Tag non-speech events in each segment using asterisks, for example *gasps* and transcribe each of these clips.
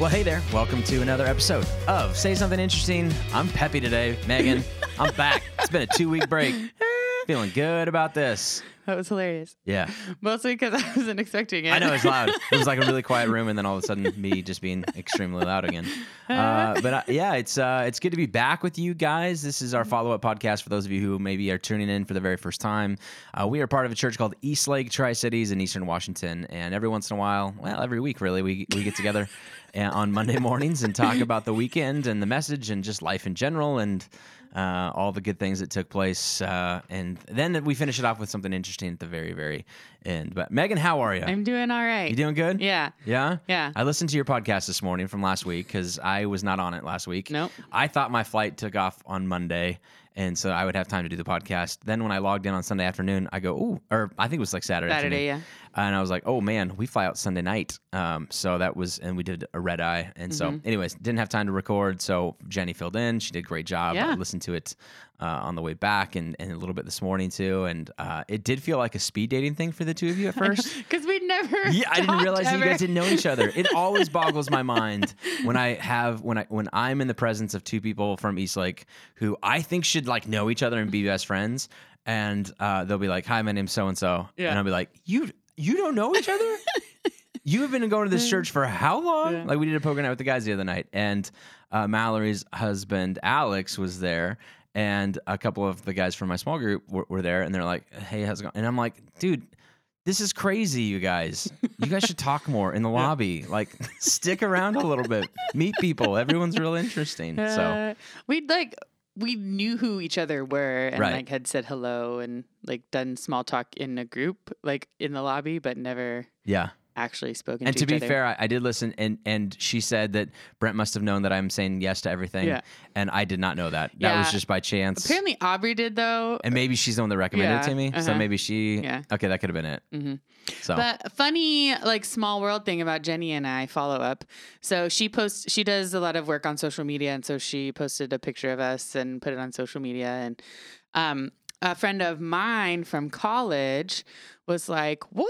Well, hey there. Welcome to another episode of Say Something Interesting. I'm Peppy today. Megan, I'm back. It's been a two week break. *laughs* Feeling good about this. That was hilarious. Yeah. Mostly because I wasn't expecting it. I know it's loud. *laughs* It was like a really quiet room, and then all of a sudden, me just being extremely loud again. Uh, but uh, yeah, it's uh, it's good to be back with you guys. This is our follow up podcast for those of you who maybe are tuning in for the very first time. Uh, we are part of a church called East Lake Tri Cities in Eastern Washington, and every once in a while, well, every week really, we we get together *laughs* on Monday mornings and talk about the weekend and the message and just life in general and uh, all the good things that took place. Uh, and then we finish it off with something interesting at the very, very end. But Megan, how are you? I'm doing all right. You doing good? Yeah. Yeah? Yeah. I listened to your podcast this morning from last week because I was not on it last week. Nope. I thought my flight took off on Monday. And so I would have time to do the podcast. Then when I logged in on Sunday afternoon, I go, ooh, or I think it was like Saturday. Saturday, afternoon. Yeah. And I was like, oh man, we fly out Sunday night. Um, so that was, and we did a red eye. And so, Mm-hmm. anyways, didn't have time to record. So Jenny filled in. She did a great job. I listened to it uh, on the way back and, and a little bit this morning too. And uh, it did feel like a speed dating thing for the two of you at *laughs* first. Because we'd never. *laughs* Yeah, I didn't realize that you guys didn't know each other. It always *laughs* boggles my mind when I have when I when I'm in the presence of two people from East Lake who I think should like know each other and be best friends, and uh, they'll be like, "Hi, my name's so and so," and I'll be like, "You you don't know each other." *laughs* You have been going to this church for how long? Yeah. Like we did a poker night with the guys the other night, and uh, Mallory's husband Alex was there, and a couple of the guys from my small group were, were there, and they're like, "Hey, how's it going?" And I'm like, "Dude, this is crazy, you guys. You guys should talk more in the *laughs* lobby. Like, stick around a little bit, meet people. Everyone's real interesting." So *laughs* Uh, we'd like we knew who each other were and Right. like had said hello and like done small talk in a group like in the lobby, but never yeah. Actually spoken. And to, to be other. fair, I, I did listen, and and she said that Brent must have known that I'm saying yes to everything, Yeah. and I did not know that. That was just by chance. apparently Aubrey did though. and maybe she's the one that recommended it to me. So uh-huh. maybe she. Yeah. Okay, that could have been it. hmm So But funny, like small world thing about Jenny and I follow up. So she posts, she does a lot of work on social media, and so she posted a picture of us and put it on social media. And um, a friend of mine from college was like, "What?"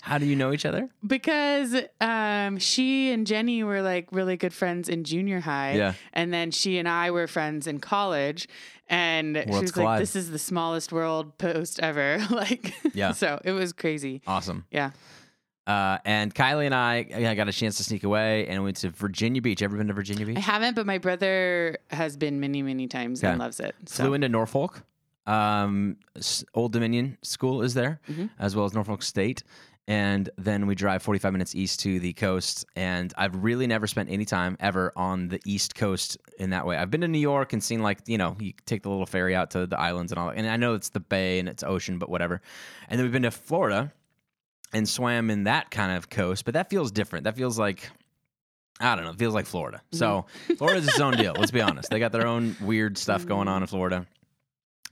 How do you know each other? Because um, she and Jenny were like really good friends in junior high, Yeah. and then she and I were friends in college. And she was collide. like, "This is the smallest world post ever." *laughs* like, Yeah. *laughs* so it was crazy. Awesome. Yeah. Uh, and Kylie and I, I got a chance to sneak away and went to Virginia Beach. Ever been to Virginia Beach? I haven't, but my brother has been many, many times and Okay. loves it. So. Flew into Norfolk. Um, S- Old Dominion School is there, Mhm. as well as Norfolk State. And then we drive 45 minutes east to the coast. And I've really never spent any time ever on the East Coast in that way. I've been to New York and seen, like, you know, you take the little ferry out to the islands and all. And I know it's the bay and it's ocean, but whatever. And then we've been to Florida and swam in that kind of coast. But that feels different. That feels like. I don't know. It feels like Florida. So mm-hmm. Florida's its own deal. Let's be *laughs* honest. They got their own weird stuff going on in Florida.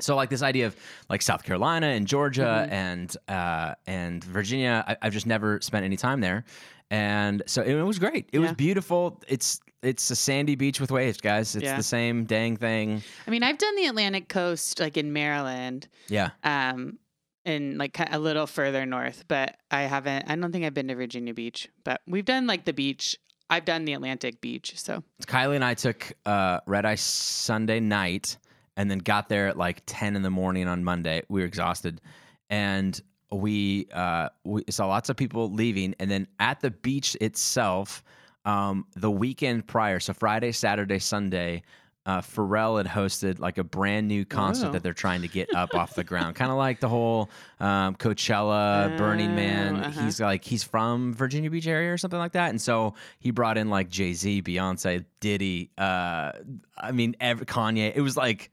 So like this idea of like South Carolina and Georgia Mhm. and uh, and Virginia, I, I've just never spent any time there, and so it, was great. It was beautiful. It's it's a sandy beach with waves, guys. It's Yeah. the same dang thing. I mean, I've done the Atlantic coast, like in Maryland, Yeah, um, and like a little further north, but I haven't. I don't think I've been to Virginia Beach, but we've done like the beach. I've done the Atlantic beach, so Kylie and I took uh, red eye Sunday night, and then got there at like ten in the morning on Monday. We were exhausted, and we uh, we saw lots of people leaving, and then at the beach itself, um, the weekend prior, so Friday, Saturday, Sunday. Uh, Pharrell had hosted like a brand new concert Oh. that they're trying to get *laughs* up off the ground, kind of like the whole um, Coachella, Burning Man. Oh, uh-huh. He's like he's from Virginia Beach area or something like that, and so he brought in like Jay Z, Beyonce, Diddy. Uh, I mean, every, Kanye. It was like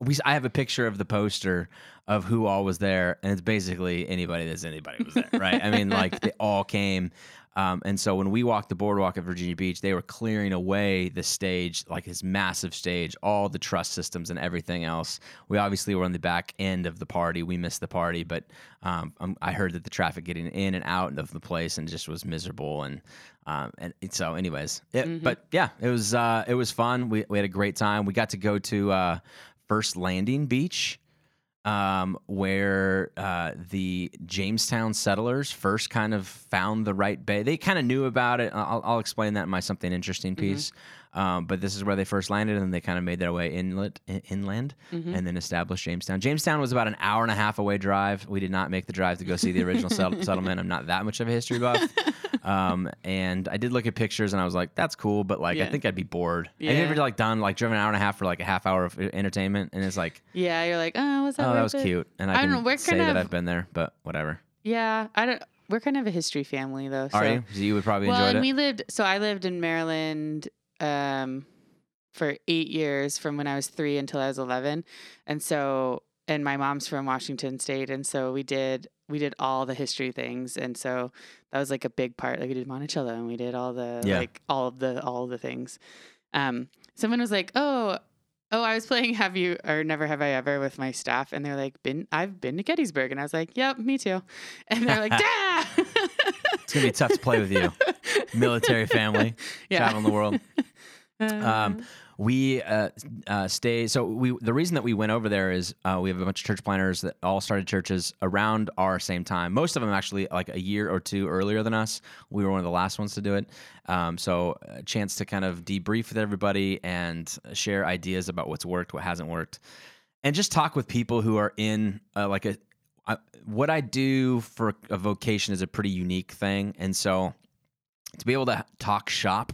we. I have a picture of the poster of who all was there, and it's basically anybody that's anybody was there, right? I mean, like they all came. Um, and so when we walked the boardwalk at Virginia Beach, they were clearing away the stage, like this massive stage, all the truss systems and everything else. We obviously were on the back end of the party. We missed the party, but um, um, I heard that the traffic getting in and out of the place and just was miserable. And um, and so, anyways, it, but yeah, it was uh, it was fun. We we had a great time. We got to go to uh, First Landing Beach. um, where uh, the Jamestown settlers first kind of found the right bay. They kind of knew about it. I'll, I'll explain that in my something interesting piece. Um, but this is where they first landed, and they kind of made their way inlet, in- inland, and then established Jamestown. Jamestown was about an hour and a half away drive. We did not make the drive to go see the original settle- *laughs* settlement. I'm not that much of a history buff, um, and I did look at pictures, and I was like, "That's cool," but like, I think I'd be bored. Have you Yeah. ever like done like driven an hour and a half for like a half hour of entertainment, and it's like, Yeah, you're like, oh, was that? oh, that was it?" cute, and I, I don't can know, we're say kind that I've been there, but whatever. Yeah, I don't. We're kind of a history family, though. Are so. you? So you would probably Well, enjoyed and it. we lived. So I lived in Maryland um, for eight years, from when I was three until I was eleven, and so and my mom's from Washington State, and so we did we did all the history things, and so that was like a big part. Like we did Monticello, and we did all the Yeah. like all of the all of the things. Um, someone was like, "Oh." Oh, I was playing Have You or Never Have I Ever with my staff, and they're like, "Been I've been to Gettysburg," and I was like, "Yep, me too," and they're like, *laughs* "Dad." it's gonna be tough to play with you, *laughs* military *laughs* family, Yeah. traveling the world. *laughs* Uh, Um, we uh, uh, stay. So we the reason that we went over there is uh, we have a bunch of church planters that all started churches around our same time. Most of them actually like a year or two earlier than us. We were one of the last ones to do it. Um, so a chance to kind of debrief with everybody and share ideas about what's worked, what hasn't worked, and just talk with people who are in uh, like a. I, what I do for a vocation is a pretty unique thing, and so to be able to talk shop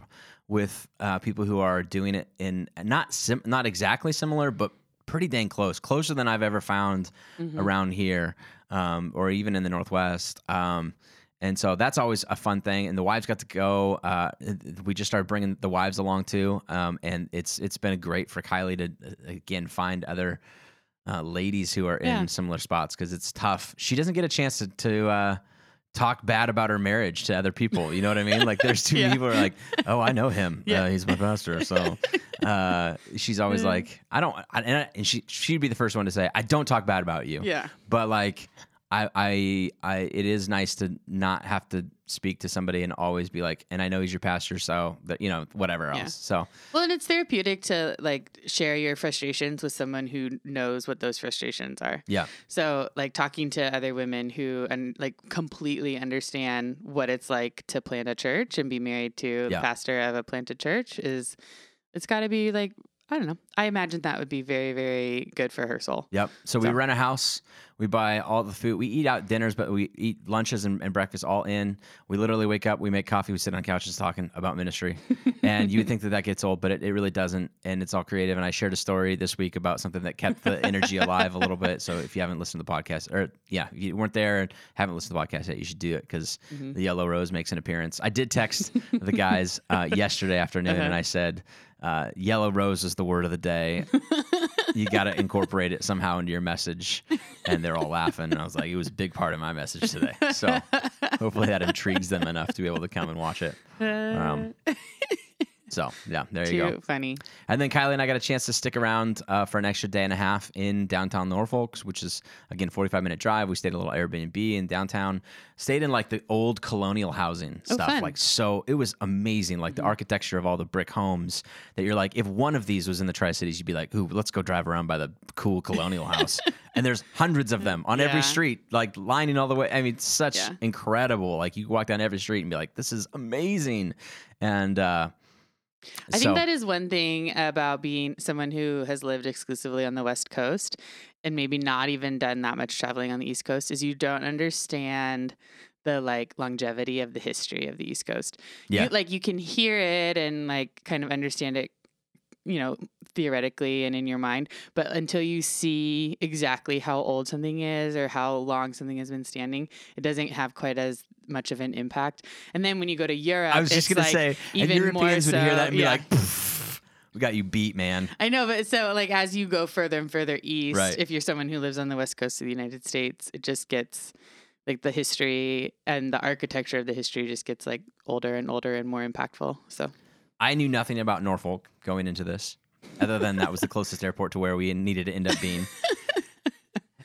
with uh, people who are doing it in not sim- not exactly similar, but pretty dang close, closer than I've ever found mhm. around here, um, or even in the Northwest. Um, and so that's always a fun thing. And the wives got to go. Uh, we just started bringing the wives along too, um, and it's it's been great for Kylie to uh, again find other uh, ladies who are Yeah. in similar spots because it's tough. She doesn't get a chance to. to uh, Talk bad about her marriage to other people. You know what I mean? Like, there's two *laughs* Yeah. people who are like, "Oh, I know him. Yeah. Uh, he's my pastor." So, *laughs* uh, she's always Yeah. like, "I don't," I, and, I, and she she'd be the first one to say, "I don't talk bad about you." Yeah. but like I, I i it is nice to not have to speak to somebody and always be like and i know he's your pastor so that you know whatever else Yeah. so Well, and it's therapeutic to like share your frustrations with someone who knows what those frustrations are. yeah So, like talking to other women who and like completely understand what it's like to plant a church and be married to Yeah. the pastor of a planted church is it's got to be like I don't know. I imagine that would be very very good for her soul. yep. So we rent a house. We buy all the food. We eat out dinners but we eat lunches and, and breakfast all in. We literally wake up we make coffee we sit on couches talking about ministry. *laughs* And you would think that that gets old but it, it really doesn't and it's all creative. And i shared a story this week about something that kept the energy alive a little bit. So if you haven't listened to the podcast or yeah if you weren't there and haven't listened to the podcast yet you should do it because Mhm. the yellow rose makes an appearance. I did text the guys uh, yesterday afternoon and Uh-huh. i said uh, yellow rose is the word of the day. *laughs* You got to incorporate it somehow into your message. And they're all laughing. And i was like it was a big part of my message today. So hopefully that intrigues them enough to be able to come and watch it. *laughs* Um, so yeah there you go. Too funny. and then Kylie and I got a chance to stick around uh, for an extra day and a half in downtown Norfolk, which is again 45 minute drive. We stayed at a little Airbnb in downtown. Stayed in like the old colonial housing Oh, stuff. fun. Like so, it was amazing. Like the architecture of all the brick homes. That you're like, if one of these was in the Tri Cities, you'd be like, ooh, let's go drive around by the cool colonial house. *laughs* and there's hundreds of them on every street, like lining all the way. I mean, such Yeah. incredible. Like you walk down every street and be like, this is amazing. And uh, I so- think that is one thing about being someone who has lived exclusively on the West Coast and maybe not even done that much traveling on the East Coast is you don't understand the like longevity of the history of the East Coast. Yeah. You, like you can hear it and like kind of understand it, you know, theoretically and in your mind, but until you see exactly how old something is or how long something has been standing, it doesn't have quite as much of an impact. And then when you go to Europe, I was just it's gonna like say, and even more Europeans would hear that and be like, "Pff, "We got you beat, man." I know, but so like as you go further and further east, Right. if you're someone who lives on the west coast of the United States, it just gets like the history and the architecture of the history just gets like older and older and more impactful. So I knew nothing about Norfolk going into this, other than that was the closest airport to where we needed to end up being. *laughs*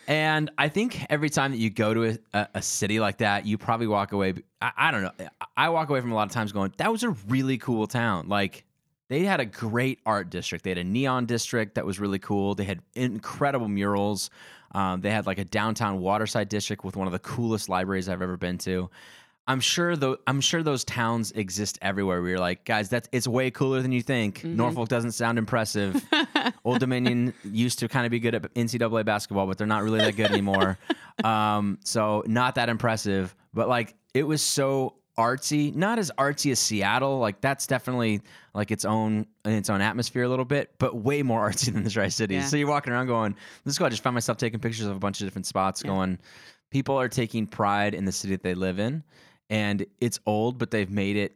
and I think every time that you go to a, a, city like that, you probably walk away. I, I don't know. I walk away from a lot of times going, "That was a really cool town." Like they had a great art district. They had a neon district that was really cool. They had incredible murals. Um, they had like a downtown waterside district with one of the coolest libraries I've ever been to. I'm sure though I'm sure those towns exist everywhere. Where you're like, guys, that's it's way cooler than you think. Mm-hmm. Norfolk doesn't sound impressive. *laughs* Old Dominion used to kind of be good at NCAA basketball, but they're not really that good anymore. *laughs* um, so not that impressive. But like it was so artsy, not as artsy as Seattle. Like that's definitely like its own in its own atmosphere a little bit, but way more *laughs* artsy than the Tri Cities. Yeah. So you're walking around going, "This is cool." I just found myself taking pictures of a bunch of different spots, Yeah. going, "People are taking pride in the city that they live in." And it's old, but they've made it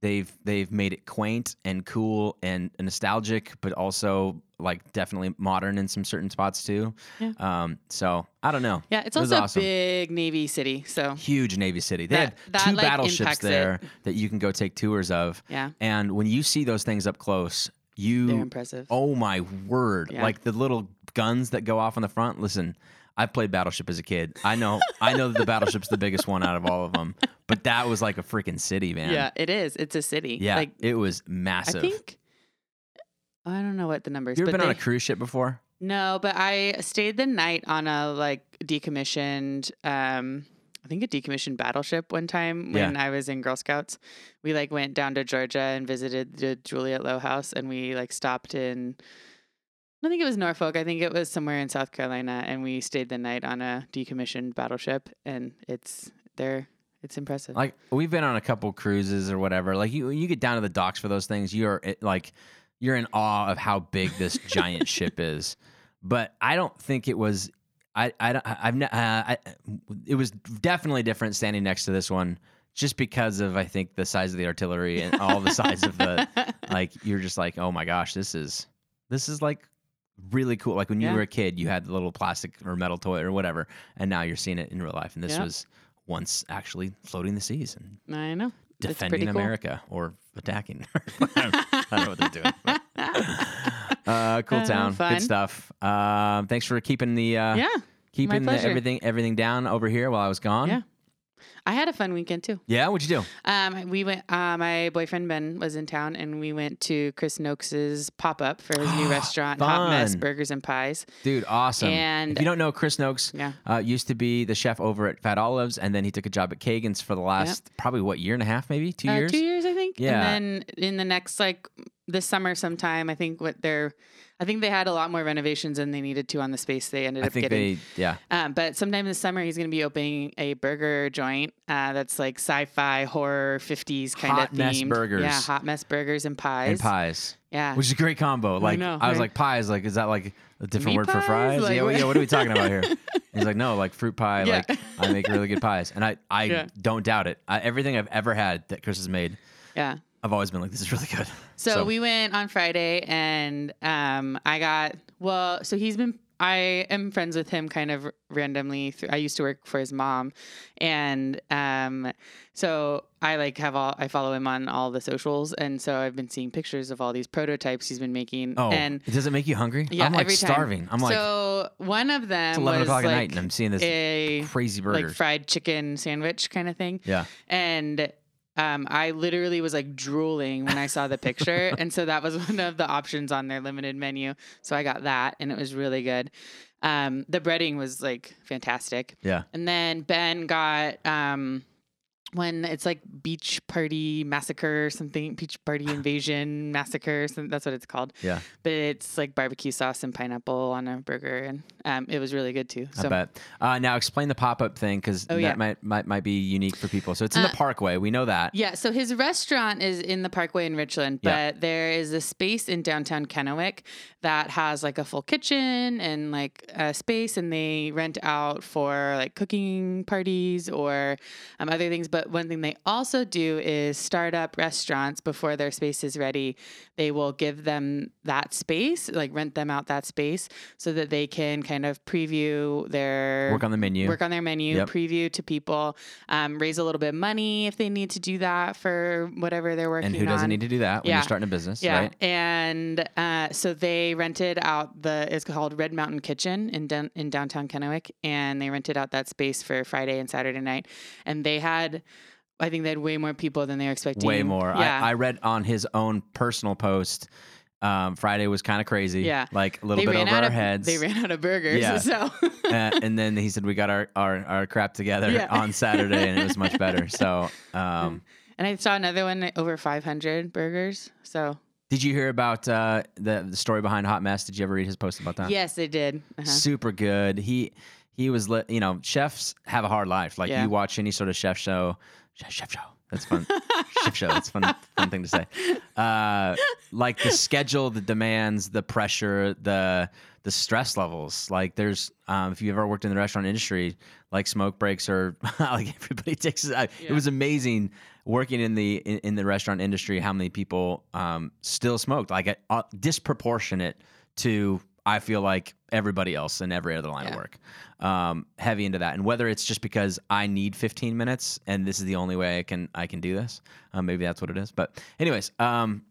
they've they've made it quaint and cool and nostalgic, but also like definitely modern in some certain spots too. Yeah. Um, so I don't know. Yeah, it's It also awesome. a big Navy city. So Huge Navy City. They That- have that, two like, battleships there it. that you can go take tours of. yeah, And when you see those things up close, you they're impressive. oh my word! Yeah. Like the little guns that go off on the front. Listen, I played Battleship as a kid. I know I know that the Battleship's the biggest one out of all of them. But that was like a freaking city, man. Yeah, it is. It's a city. Yeah, like it was massive. I think I don't know what the numbers. you ever been on a cruise ship before? No, but I stayed the night on a like decommissioned um I think a decommissioned battleship one time when I was in Girl Scouts. We like went down to Georgia and visited the Juliette Low House and we like stopped in I don't think it was Norfolk. I think it was somewhere in South Carolina and we stayed the night on a decommissioned battleship and it's there it's impressive. Like we've been on a couple cruises or whatever. Like you, you get down to the docks for those things. You're it- like, you're in awe of how big this giant *laughs* ship is. But I don't think it was. I I don't- I've uh, I, it was definitely different standing next to this one, just because of I think the size of the artillery and all the size of the *laughs* like. You're just like, oh my gosh, this is this is like really cool. Like when you Yeah. were a kid, you had the little plastic or metal toy or whatever, and now you're seeing it in real life. And this Yeah. was once actually floating the seas and I know. Defending pretty cool. America or attacking. *laughs* *laughs* I, don't, know what they're doing. but- *laughs* uh, cool Uh, town, fun. good stuff. Um, thanks for keeping the uh, yeah. keeping the, everything everything down over here while I was gone. Yeah. I had a fun weekend too. Yeah, what'd you do? Um, we went. Uh, my boyfriend Ben was in town, and we went to Chris Noakes's pop up for his new *gasps* restaurant, Hot Mess Burgers and Pies. Dude, awesome. And- if you don't know, Chris Noakes Yeah, uh, used to be the chef over at Fat Olives, and then he took a job at Kagan's for the last probably what year and a half, maybe two uh, years. two years I think. Yeah. And then in the next like this summer sometime, I think what they're, I think they had a lot more renovations than they needed to on the space they ended I up think getting. they, yeah, Um, but sometime this summer, he's going to be opening a burger joint uh, that's like sci-fi horror '50s kind of thing. Hot of mess themed. burgers. Yeah, hot mess burgers and pies. and pies, Yeah. which is a great combo. Like I, know, was right? like pies, like is that like a different Meat word for fries? Like, yeah, what- yeah. What are we talking about here? *laughs* He's like, no, like fruit pie. Yeah. Like I make really good pies, and I, I *laughs* Yeah. don't doubt it. I, everything I've ever had that Chris has made, yeah. I've always been like, this is really good. So, we went on Friday and um I got well so he's been I am friends with him kind of randomly through, I used to work for his mom and um so I like have all I follow him on all the socials and so I've been seeing pictures of all these prototypes he's been making Oh, and does it make you hungry? yeah I'm like every time. starving. I'm like so one of them it's 11 was o'clock like at night, and I'm seeing this a crazy burger. like fried chicken sandwich kind of thing yeah, and um, I literally was like drooling when I saw the picture. *laughs* and so that was *laughs* one of the options on their limited menu. So I got that and it was really good. Um, the breading was like fantastic. yeah. And then Ben got um, when it's like beach party massacre or something, beach party *laughs* invasion massacre. Some, that's what it's called. Yeah. But it's like barbecue sauce and pineapple on a burger. And um, it was really good too. So I bet. Uh, now explain the pop up thing because Oh, that yeah. might, might might be unique for people. So it's in Uh, the Parkway. We know that. Yeah, so his restaurant is in the Parkway in Richland, but Yeah. there is a space in downtown Kennewick that has like a full kitchen and like a space, and they rent out for like cooking parties or um, other things. But one thing they also do is start up restaurants before their space is ready. They will give them that space, like rent them out that space, so that they can kind of preview their Work on the menu. work on their menu, Yep. preview to people, um, raise a little bit of money if they need to do that for whatever they're working on. and who doesn't on. need to do that when Yeah. you're starting a business, yeah, right? and uh, so they rented out the it's called Red Mountain Kitchen in down, in downtown Kennewick, and they rented out that space for Friday and Saturday night, and they had. I think they had way more people than they were expecting. Way more. Yeah. I, I read on his own personal post. Um, Friday was kind of crazy. Yeah. like a little they bit over our of heads. they ran out of burgers. Yeah. So uh, *laughs* and then he said we got our, our, our crap together Yeah. on Saturday, and it was much better. So, um, and I saw another one over 500 burgers. So did you hear about uh, the the story behind Hot Mess? Did you ever read his post about that? yes, they did. Uh-huh. super good. He he was li- you know chefs have a hard life. Like Yeah. you watch any sort of chef show, chef, chef show. That's fun. chef show. That's fun. Fun thing to say. Uh, like the schedule, the demands, the pressure, the the stress levels. Like there's um, if you ever worked in the restaurant industry, like smoke breaks or *laughs* like everybody takes. It Yeah. was amazing working in the in, in the restaurant industry. How many people um, still smoked? Like uh, disproportionate to I feel like everybody else in every other line of work. Um, heavy into that, and whether it's just because I need 15 minutes and this is the only way I can I can do this, um, maybe that's what it is. But anyways, um,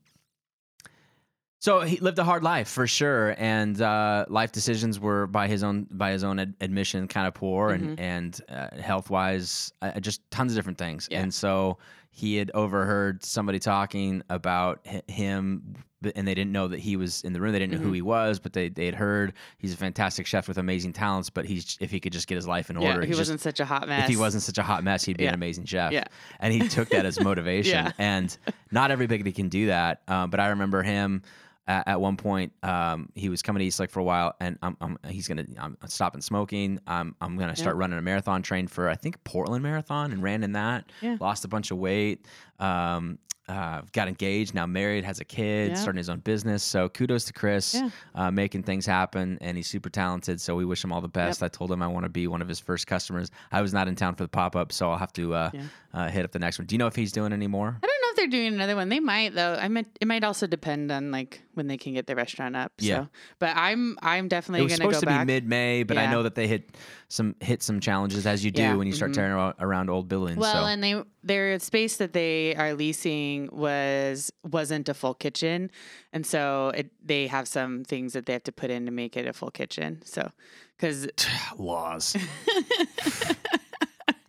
so he lived a hard life for sure, and uh, life decisions were by his own by his own ad- admission kind of poor, and and uh, health wise, uh, just tons of different things. Yeah. And so he had overheard somebody talking about him, and they didn't know that he was in the room. They didn't know who he was, but they they had heard he's a fantastic chef with amazing talents. But he's if he could just get his life in yeah, order, he wasn't such a hot mess. if he wasn't such a hot mess, he'd be an amazing chef. Yeah. And he took that as *laughs* motivation. Yeah. And not everybody can do that. Um, but I remember him at, at one point. Um, he was coming to East Lake for a while, and I'm, I'm, he's gonna I'm stopping smoking. I'm I'm gonna start running a marathon. Trained for I think Portland Marathon and ran in that. Yeah. Lost a bunch of weight. Um, uh, got engaged, now married, has a kid, Yeah. starting his own business. So kudos to Chris, Yeah. uh, making things happen, and he's super talented. So we wish him all the best. I told him I want to be one of his first customers. I was not in town for the pop up, so I'll have to uh, Yeah. uh, hit up the next one. Do you know if he's doing any more? I don't know if they're doing another one. They might though. I meant it might also depend on like when they can get the restaurant up. Yeah. So, but I'm I'm It definitely was gonna go supposed to back. be mid May, but I know that they hit some hit some challenges as you do Yeah, when you start mhm. tearing around old buildings. Well, so. and they their space that they are leasing was wasn't a full kitchen, and so it, they have some things that they have to put in to make it a full kitchen. So, because *laughs* laws. *laughs*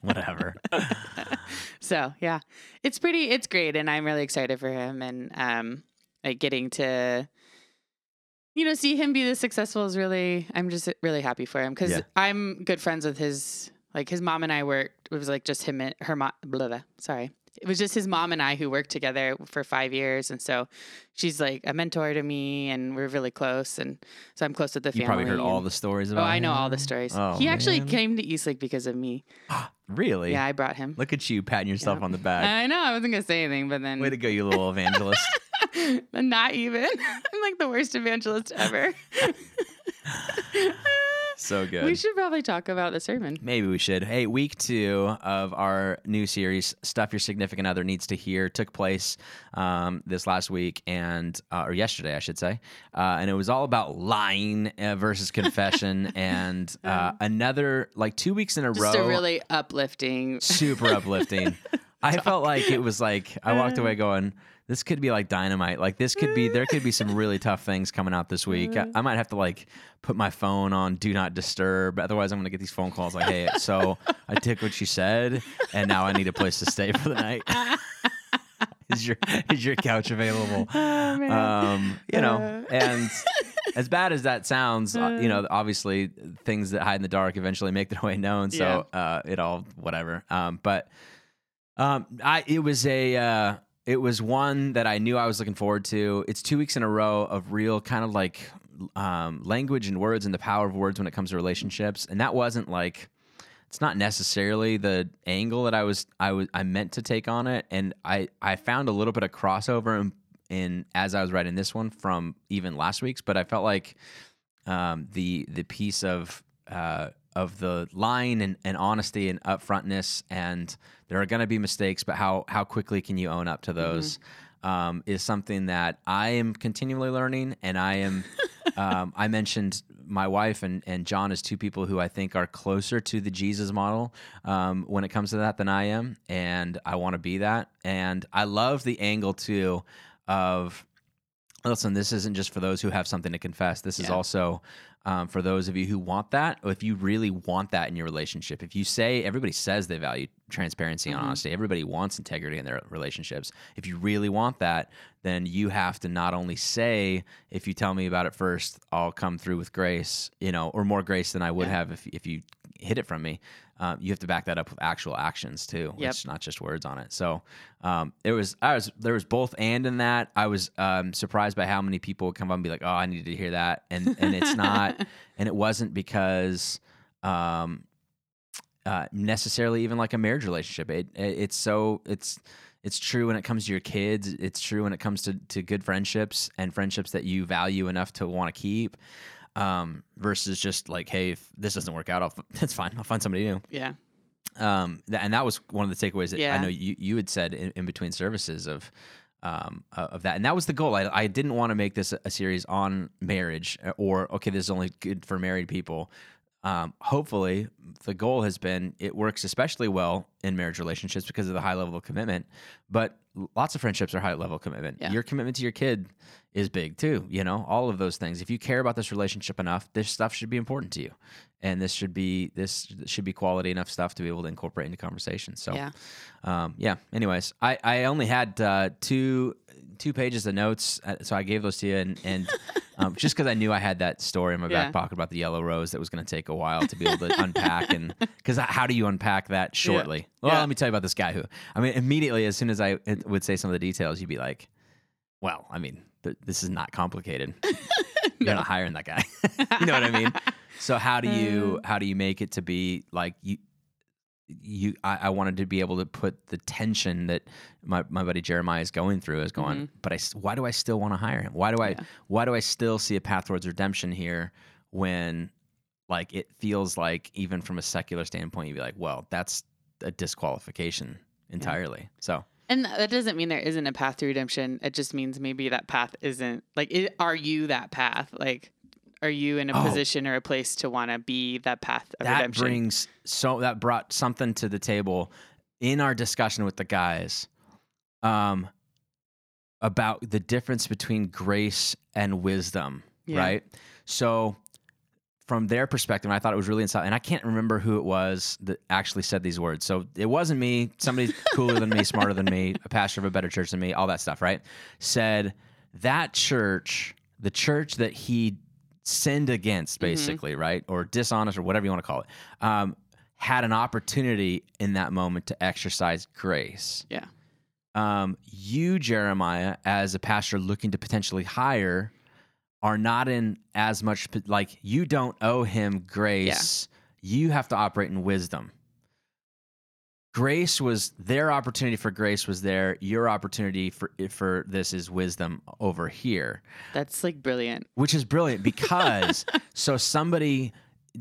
Whatever. *laughs* so yeah, it's pretty, it's great, and I'm really excited for him, and um, like getting to. You know, see him be this successful is really. I'm just really happy for him because Yeah. I'm good friends with his. Like his mom and I worked. It was like just him and her mom. Blah, blah, sorry, it was just his mom and I who worked together for five years, and so she's like a mentor to me, and we're really close, and so I'm close with the You family. You probably heard all the stories about. Oh, about I know all the stories. Oh, he actually came to Eastlake because of me. *gasps* Really? Yeah, I brought him. Look at you patting yourself Yeah. on the back. I know I wasn't gonna say anything, but then Way to go, you little evangelist. *laughs* not even. *laughs* I'm like the worst evangelist ever. *laughs* so good. we should probably talk about the sermon. Maybe we should. Hey, week two of our new series, Stuff Your Significant Other Needs to Hear, took place um, this last week and, uh, or yesterday, I should say. Uh, and it was all about lying uh, versus *laughs* confession. and uh, another, like two weeks in a Just row, a really uplifting. super uplifting. *laughs* I felt like it was like, I walked away going, this could be like dynamite. Like this could be, there could be some really tough things coming out this week. I, I might have to like put my phone on do not disturb. Otherwise, I'm going to get these phone calls like, hey, so I took what she said and now I need a place to stay for the night. *laughs* is your is your couch available? Oh. Um, you know, Uh. and as bad as that sounds, uh, you know, obviously things that hide in the dark eventually make their way known. So uh, it all whatever. Um, but um, I it was a uh, it was one that I knew I was looking forward to. It's two weeks in a row of real kind of like um, language and words and the power of words when it comes to relationships, and that wasn't like it's not necessarily the angle that I was I was I meant to take on it, and I I found a little bit of crossover in, in as I was writing this one from even last week's, but I felt like um, the the piece of uh, of the line and, and honesty and upfrontness, and there are going to be mistakes, but how how quickly can you own up to those? Um, is something that I am continually learning, and I am. *laughs* um, I mentioned my wife and, and John as two people who I think are closer to the Jesus model um, when it comes to that than I am, and I want to be that. And I love the angle too of listen. This isn't just for those who have something to confess. This is also Um, for those of you who want that, or if you really want that in your relationship, if you say everybody says they value transparency and Mhm. honesty, everybody wants integrity in their relationships. If you really want that, then you have to not only say, if you tell me about it first, I'll come through with grace, you know, or more grace than I would Yeah. have if if you hid it from me. Um, you have to back that up with actual actions too. Yep. It's not just words on it. So um, it was I was there was both and in that. I was um, surprised by how many people would come up and be like, "Oh, I needed to hear that," and and it's not, *laughs* and it wasn't because um, uh, necessarily even like a marriage relationship. It, it it's so it's it's true when it comes to your kids. It's true when it comes to to good friendships and friendships that you value enough to want to keep. Um, versus just like, hey, if this doesn't work out, I'll, *laughs* that's fine. I'll find somebody new Yeah. um, th- and that was one of the takeaways that I know you, you had said in, in between services of um, uh, of that, and that was the goal. I, I didn't want to make this a, a series on marriage uh, or okay, this is only good for married people. Um, hopefully, the goal has been it works especially well in marriage relationships because of the high level of commitment. But lots of friendships are high level commitment. Yeah. Your commitment to your kid is big too. You know, all of those things. If you care about this relationship enough, this stuff should be important to you, and this should be this should be quality enough stuff to be able to incorporate into conversation. So, Yeah. um, yeah. Anyways, I, I only had uh, two two pages of notes, uh, so I gave those to you, and and *laughs* um, just because I knew I had that story in my Yeah. back pocket about the yellow rose that was going to take a while to be able to *laughs* unpack, and because how do you unpack that shortly? Well, Yeah. let me tell you about this guy who, I mean, immediately as soon as I would say some of the details, you'd be like, well, I mean, th- this is not complicated. *laughs* You're not hiring that guy. *laughs* you know what I mean? So how do you Uh. how do you make it to be like you you I, I wanted to be able to put the tension that my, my buddy Jeremiah is going through is going, but I why do I still want to hire him? Why do I Mm-hmm. Yeah. why do I still see a path towards redemption here when like it feels like even from a secular standpoint you'd be like, well, that's a disqualification entirely. So And that doesn't mean there isn't a path to redemption. It just means maybe that path isn't like. It, are you that path? Like, are you in a Oh. position or a place to want to be that path of redemption? that redemption? brings so that brought something to the table in our discussion with the guys um about the difference between grace and wisdom Yeah. right so from their perspective i thought it was really insightful and i can't remember who it was that actually said these words so it wasn't me somebody *laughs* cooler than me smarter than me a pastor of a better church than me all that stuff right said that church the church that he sinned against basically right or dishonest or whatever you want to call it um, had an opportunity in that moment to exercise grace yeah. um, you, Jeremiah, as a pastor looking to potentially hire, are not in as much like you don't owe him grace. You have to operate in wisdom. Grace was their opportunity for grace was there. Your opportunity for for this is wisdom over here That's like brilliant. which is brilliant *laughs* because so somebody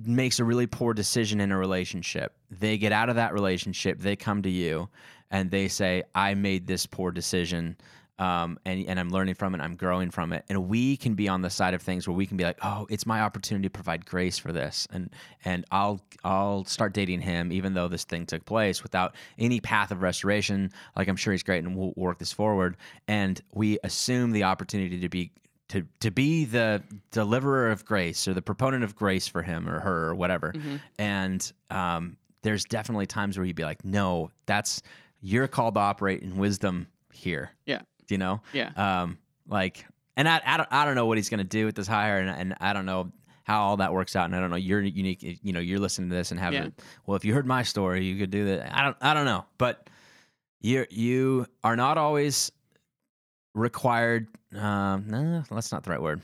makes a really poor decision in a relationship. They get out of that relationship, they come to you and they say, I made this poor decision. Um, and, and I'm learning from it, I'm growing from it. And we can be on the side of things where we can be like, oh, it's my opportunity to provide grace for this. And and I'll I'll start dating him even though this thing took place without any path of restoration. Like I'm sure he's great and we'll work this forward. And we assume the opportunity to be to to be the deliverer of grace or the proponent of grace for him or her or whatever. Mm-hmm. And um, there's definitely times where you'd be like, no, that's you're called to operate in wisdom here. Yeah. You know? Yeah. Um, like, and I, I don't I don't know what he's gonna do with this hire, and, and I don't know how all that works out, and I don't know. You're unique. You know, you're listening to this and having. Yeah. Well, if you heard my story, you could do that. I don't I don't know, but you you are not always required. Um, no, that's not the right word.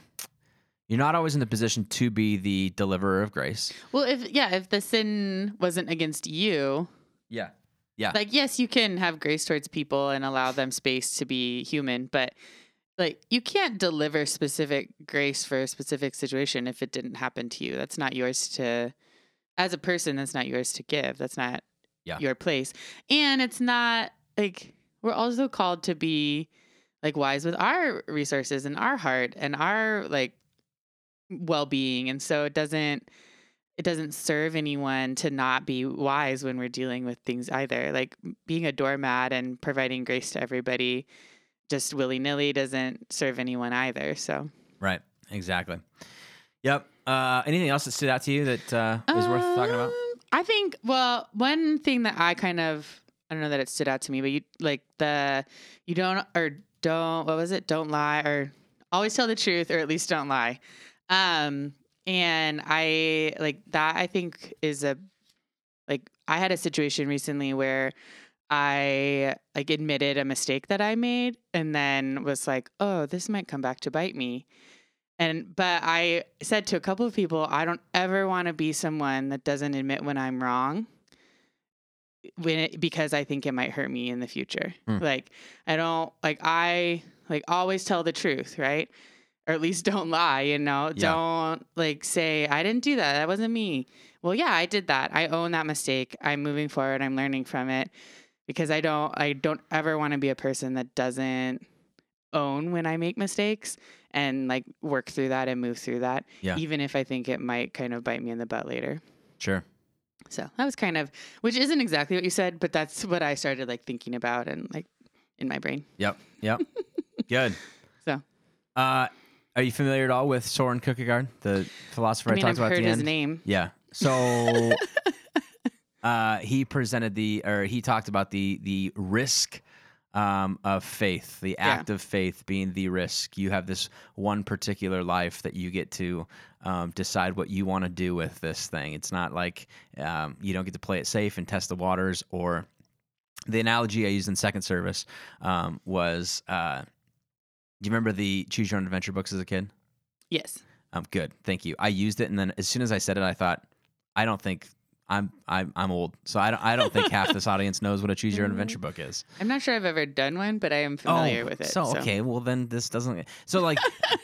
You're not always in the position to be the deliverer of grace. Well, if yeah, if the sin wasn't against you, Yeah. Yeah. like yes, you can have grace towards people and allow them space to be human, but like you can't deliver specific grace for a specific situation if it didn't happen to you. That's not yours to as a person, that's not yours to give. That's not Yeah. your place. And it's not like we're also called to be like wise with our resources and our heart and our like well-being and so it doesn't it doesn't serve anyone to not be wise when we're dealing with things either like being a doormat and providing grace to everybody just willy-nilly doesn't serve anyone either so Right. Exactly. Yep. Uh, anything else that stood out to you that uh, is worth talking about? Um, I think well, one thing that I kind of I don't know that it stood out to me, but you like the you don't or don't what was it? Don't lie or always tell the truth or at least don't lie. Um and I like that I think is a like I had a situation recently where I like admitted a mistake that I made and then was like, "Oh, this might come back to bite me." And but I said to a couple of people, I don't ever want to be someone that doesn't admit when I'm wrong. When it, because I think it might hurt me in the future. Hmm. Like I don't like I like always tell the truth, right? Or at least don't lie, you know. Yeah. Don't like say I didn't do that. That wasn't me. Well, yeah, I did that. I own that mistake. I'm moving forward. I'm learning from it because I don't I don't ever want to be a person that doesn't own when I make mistakes and like work through that and move through that Yeah. even if I think it might kind of bite me in the butt later. Sure. So, that was kind of which isn't exactly what you said, but that's what I started like thinking about and like in my brain. Yep. Yep. *laughs* Good. So. uh, are you familiar at all with Soren Kierkegaard, the philosopher I, I talked I've about at heard the his end? name. Yeah. So *laughs* uh, he presented the, or he talked about the the risk um, of faith, the Yeah. act of faith being the risk. You have this one particular life that you get to um, decide what you want to do with this thing. It's not like um, you don't get to play it safe and test the waters. Or the analogy I used in second service um, was, uh, do you remember the Choose Your Own Adventure books as a kid? Yes. Um, good, thank you. I used it, and then as soon as I said it, I thought, I don't think I'm I'm I'm old, so I don't I don't think half this *laughs* audience knows what a choose your own adventure book is. I'm not sure I've ever done one, but I am familiar with it. Oh, So, okay, well then this doesn't. So like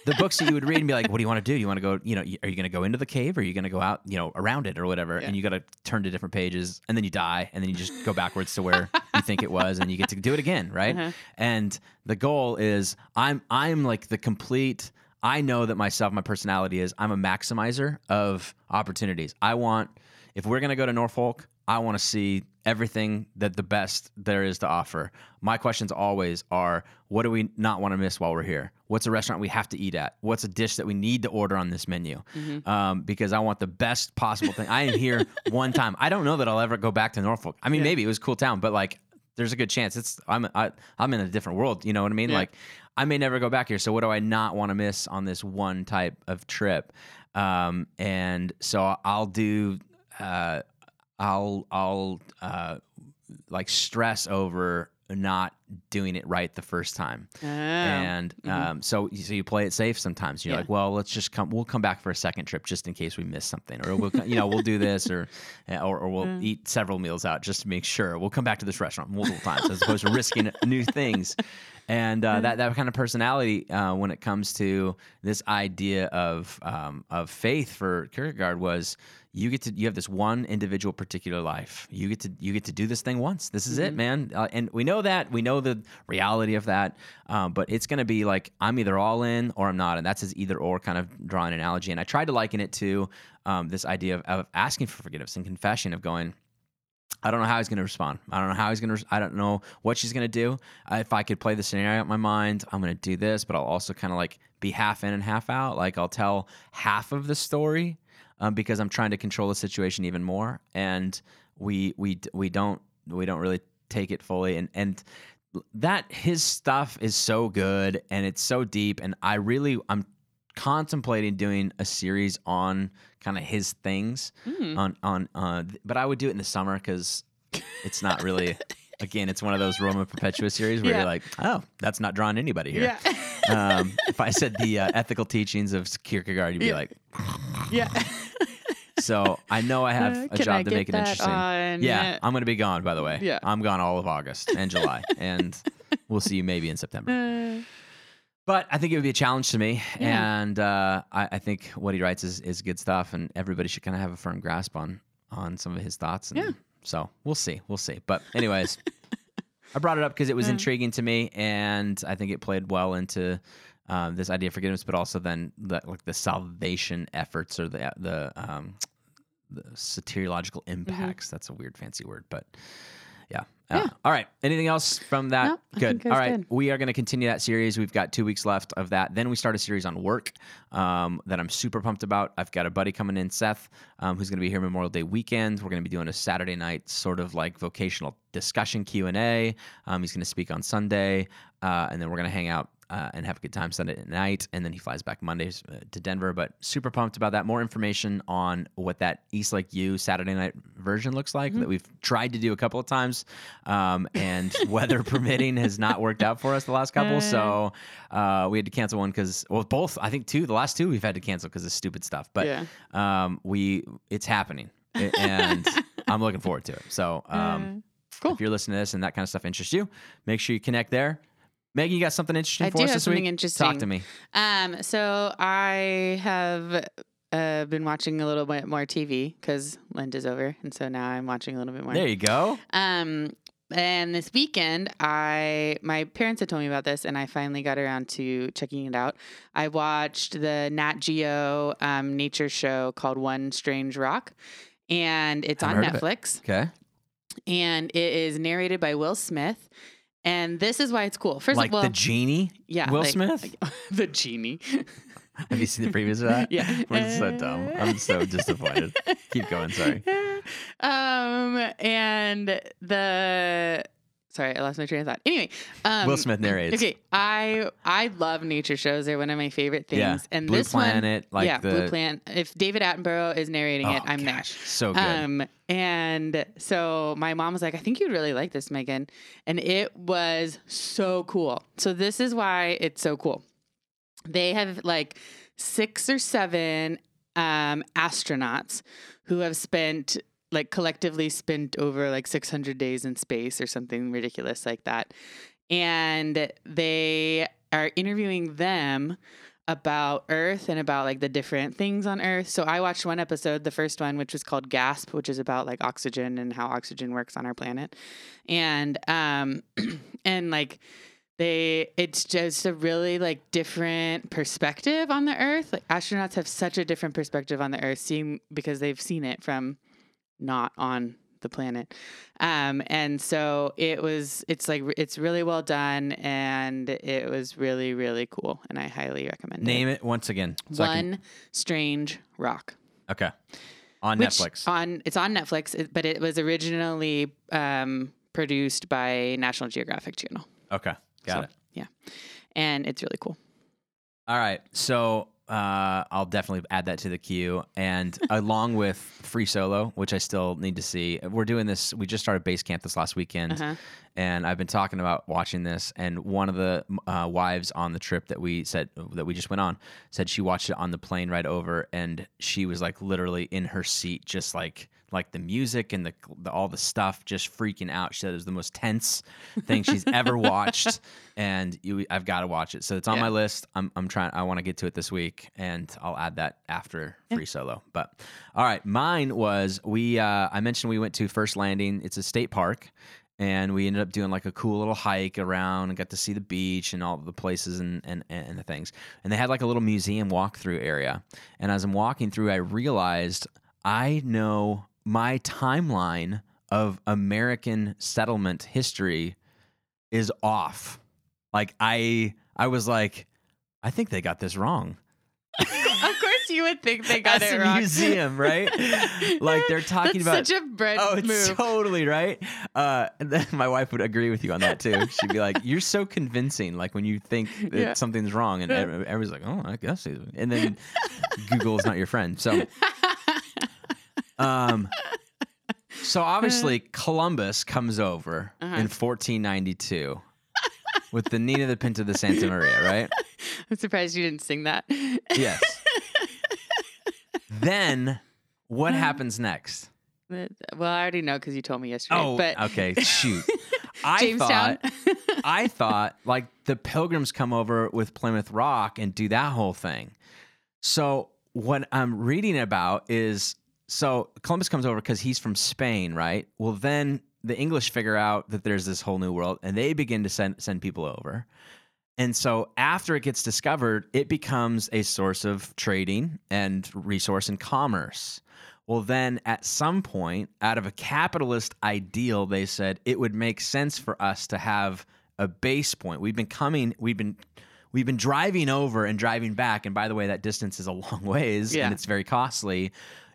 the *laughs* books that you would read and be like, what do you want to do? You want to go? You know, are you going to go into the cave or are you going to go out? You know, around it or whatever? Yeah. And you got to turn to different pages, and then you die, and then you just go backwards to where you think it was, and you get to do it again, right? Uh-huh. And the goal is I'm I'm like the complete. I know that myself, my personality is I'm a maximizer of opportunities. I want if we're gonna go to Norfolk, I want to see everything that the best there is to offer. My questions always are what do we not want to miss while we're here? What's a restaurant we have to eat at? What's a dish that we need to order on this menu? Um, because I want the best possible thing. I am here *laughs* one time. I don't know that I'll ever go back to Norfolk. I mean, Yeah. maybe it was a cool town, but like there's a good chance it's I'm I, I'm in a different world. You know what I mean? Yeah. Like I may never go back here. So what do I not want to miss on this one type of trip? Um, and so I'll do. Uh, I'll I'll uh, like stress over not doing it right the first time. Oh. And um, so, so you play it safe sometimes. You're Yeah. like, well, let's just come. We'll come back for a second trip just in case we miss something, or we'll, you know, we'll do this, or or, or we'll Mm. eat several meals out just to make sure. We'll come back to this restaurant multiple times as opposed to risking *laughs* new things. And uh, that that kind of personality, uh, when it comes to this idea of um, of faith for Kierkegaard, was you get to you have this one individual particular life. You get to you get to do this thing once. This is it, man. Uh, and we know that we know the reality of that. Um, but it's going to be like I'm either all in or I'm not, and that's his either or kind of drawing an analogy. And I tried to liken it to um, this idea of, of asking for forgiveness and confession of going. I don't know how he's going to respond. I don't know how he's going to. I don't know what she's going to do. Uh, if I could play the scenario out in my mind, I'm going to do this, but I'll also kind of like be half in and half out. Like I'll tell half of the story um, because I'm trying to control the situation even more, and we we we don't we don't really take it fully, and and that his stuff is so good and it's so deep, and I really I'm contemplating doing a series on kind of his things Mm. on on uh but I would do it in the summer because it's not really *laughs* again it's one of those Roma Perpetua series where Yeah. you're like oh that's not drawing anybody here Yeah. um, if I said the uh, ethical teachings of Kierkegaard you'd be Yeah. like yeah. *laughs* so I know I have Uh, a job I to make it interesting on- yeah I'm gonna be gone by the way Yeah. I'm gone all of August and July *laughs* and we'll see you maybe in September Uh, but I think it would be a challenge to me, Yeah. and uh, I, I think what he writes is, is good stuff, and everybody should kind of have a firm grasp on on some of his thoughts. And Yeah. So we'll see, we'll see. But anyways, *laughs* I brought it up because it was Yeah. intriguing to me, and I think it played well into um, this idea of forgiveness, but also then the, like the salvation efforts or the the um, the soteriological Mm-hmm. impacts. That's a weird fancy word, but Yeah. Uh, All right. Anything else from that? No, I good. All right. good. We are going to continue that series. We've got two weeks left of that. Then we start a series on work um, that I'm super pumped about. I've got a buddy coming in, Seth, um, who's going to be here Memorial Day weekend. We're going to be doing a Saturday night sort of like vocational discussion Q and A. Um, he's going to speak on Sunday, uh, and then we're going to hang out. Uh, and have a good time Sunday night, and then he flies back Mondays uh, to Denver. But super pumped about that. More information on what that East Lake U Saturday night version looks like that we've tried to do a couple of times, um, and *laughs* weather permitting has not worked out for us the last couple. So uh, we had to cancel one because well, both I think two. The last two we've had to cancel because of stupid stuff. But Yeah. um, we it's happening, and *laughs* I'm looking forward to it. So um, Cool. if you're listening to this and that kind of stuff interests you, make sure you connect there. Megan, you got something interesting I for do us have this something week? interesting. Talk to me. Um, so I have uh, been watching a little bit more TV because Lent is over, and so now I'm watching a little bit more. There you go. Um, and this weekend, I my parents had told me about this, and I finally got around to checking it out. I watched the Nat Geo um, nature show called One Strange Rock, and it's Haven't on heard of it. Netflix. Okay. And it is narrated by Will Smith. And this is why it's cool. First like of all, the genie. yeah, Will like- Smith? *laughs* the genie. *laughs* Have you seen the previews of that? *laughs* Yeah. We're so dumb. I'm so disappointed. Keep going. Sorry. um, and the sorry, I lost my train of thought. Anyway, um, Will Smith narrates. Okay, I I love nature shows. They're one of my favorite things. Yeah. And Blue this Planet, one, like yeah, the- Blue Planet. If David Attenborough is narrating it, Oh, I'm gosh, So good. there. Um, and so my mom was like, "I think you'd really like this, Megan," and it was so cool. So this is why it's so cool. They have like six or seven um, astronauts who have spent like collectively spent over like 600 days in space or something ridiculous like that. And they are interviewing them about Earth and about like the different things on Earth. So I watched one episode, the first one, which was called Gasp, which is about like oxygen and how oxygen works on our planet. And um *clears throat* and like they it's just a really like different perspective on the earth like astronauts have such a different perspective on the earth seeing because they've seen it from not on the planet um and so it was it's like it's really well done and it was really really cool and i highly recommend it. Name it it once again. so I one can- strange rock okay. On which Netflix. on it's on netflix it- but it was originally um produced by national geographic channel okay. Got So, it. Yeah. And it's really cool. All right. So uh, I'll definitely add that to the queue. And along with Free Solo, which I still need to see, we're doing this. We just started base camp this last weekend. Uh-huh. And I've been talking about watching this. And one of the uh, wives on the trip that we said that we just went on said she watched it on the plane right over. And she was like literally in her seat, just like like the music and the, the all the stuff just freaking out. She said it was the most tense thing she's ever watched, *laughs* and you, I've got to watch it. So it's on Yeah. my list. I'm I'm trying. I want to get to it this week, and I'll add that after free solo. But all right, mine was we. Uh, I mentioned we went to First Landing. It's a state park. And we ended up doing like a cool little hike around and got to see the beach and all the places and, and, and the things. And they had like a little museum walkthrough area. And as I'm walking through, I realized I know my timeline of American settlement history is off. Like I I was like, I think they got this wrong. *laughs* of course you would think they got it a wrong. museum, right? *laughs* Like, they're talking That's about- such a bread Oh, it's move. totally right. Uh, and then my wife would agree with you on that too. She'd be like, "You're so convincing." Like when you think *laughs* that Yeah. something's wrong, and ev- everybody's like, "Oh, I guess." And then Google's not your friend. So, um, so obviously *laughs* Columbus comes over Uh-huh. in 1492 with the Nina the Pinta the Santa Maria, right? *laughs* I'm surprised you didn't sing that. Yes. then what *laughs* happens next? Well, I already know because you told me yesterday. Oh, but okay. Shoot. I Jamestown. thought I thought like the pilgrims come over with Plymouth Rock and do that whole thing. So what I'm reading about is so Columbus comes over because he's from Spain, right? Well, then the English figure out that there's this whole new world and they begin to send send people over. And so after it gets discovered, it becomes a source of trading and resource and commerce. Well, then at some point, out of a capitalist ideal, they said it would make sense for us to have a base point. We've been coming, we've been we've been driving over and driving back, and by the way, that distance is a *laughs* long ways Yeah. and it's very costly.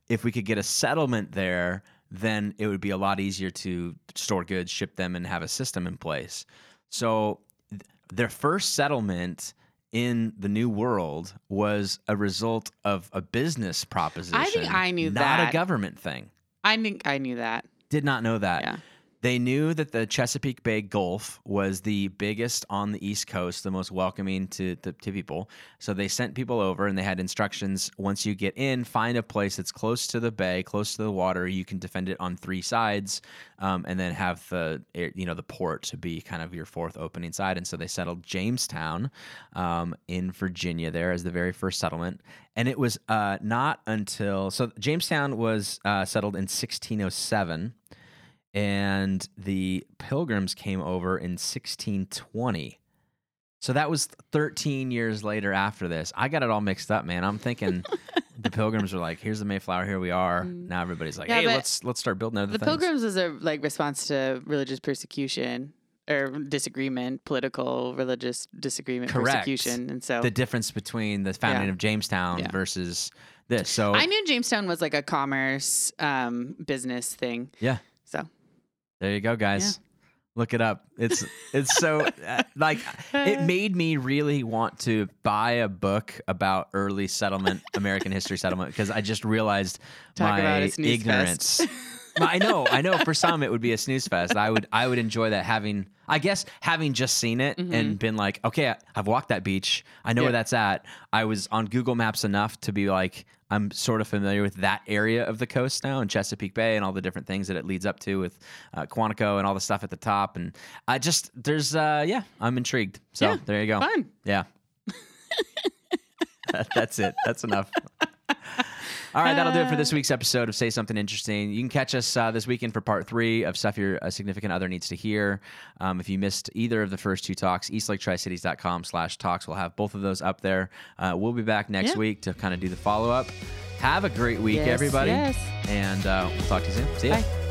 If we could get a settlement there, then it would be a lot easier to store goods, ship them, and have a system in place. So th- their first settlement in the new world was a result of a business proposition. I think I knew not that. Not a government thing. I think I knew that. Did not know that. Yeah. They knew that the Chesapeake Bay Gulf was the biggest on the East Coast, the most welcoming to, to, to people. So they sent people over and they had instructions once you get in, find a place that's close to the bay, close to the water. You can defend it on three sides um, and then have the, you know, the port to be kind of your fourth opening side. And so they settled Jamestown um, in Virginia there as the very first settlement. And it was uh, not until, so Jamestown was uh, settled in 1607 and the pilgrims came over in 1620 so that was 13 years later after this i got it all mixed up man i'm thinking *laughs* the pilgrims are like here's the mayflower here we are now everybody's like Mm. Yeah, hey let's let's start building other The things Pilgrims was a like response to religious persecution or disagreement, political religious disagreement, Correct. persecution, and so the difference between the founding Yeah. of jamestown Yeah. versus this so I knew Jamestown was like a commerce um, business thing. yeah So There you go, guys. Look it up. It's it's so uh, *laughs* like it made me really want to buy a book about early settlement, American history settlement, because I just realized Talk my ignorance. *laughs* I know, I know. For some, it would be a snooze fest. I would, I would enjoy that. Having, I guess, having just seen it and been like, okay, I- I've walked that beach. I know where Mm-hmm. That's at. I was on Google Maps enough to be like, I'm sort of familiar with that area of the coast now and Chesapeake Bay and all the different things that it leads up to with uh, Quantico and all the stuff at the top. And I just, there's, uh, yeah, I'm intrigued. So Yeah, there you go. fun. Yeah. *laughs* That- that's it. That's enough. *laughs* All right, that'll do it for this week's episode of Say Something Interesting. You can catch us uh, this weekend for part three of stuff your uh, significant other needs to hear. Um, if you missed either of the first two talks, eastlaketricities.com slash talks We'll have both of those up there. Uh, we'll be back next Yeah. week to kind of do the follow up. Have a great week, Yes, everybody. yes. And uh, we'll talk to you soon. See ya. Bye.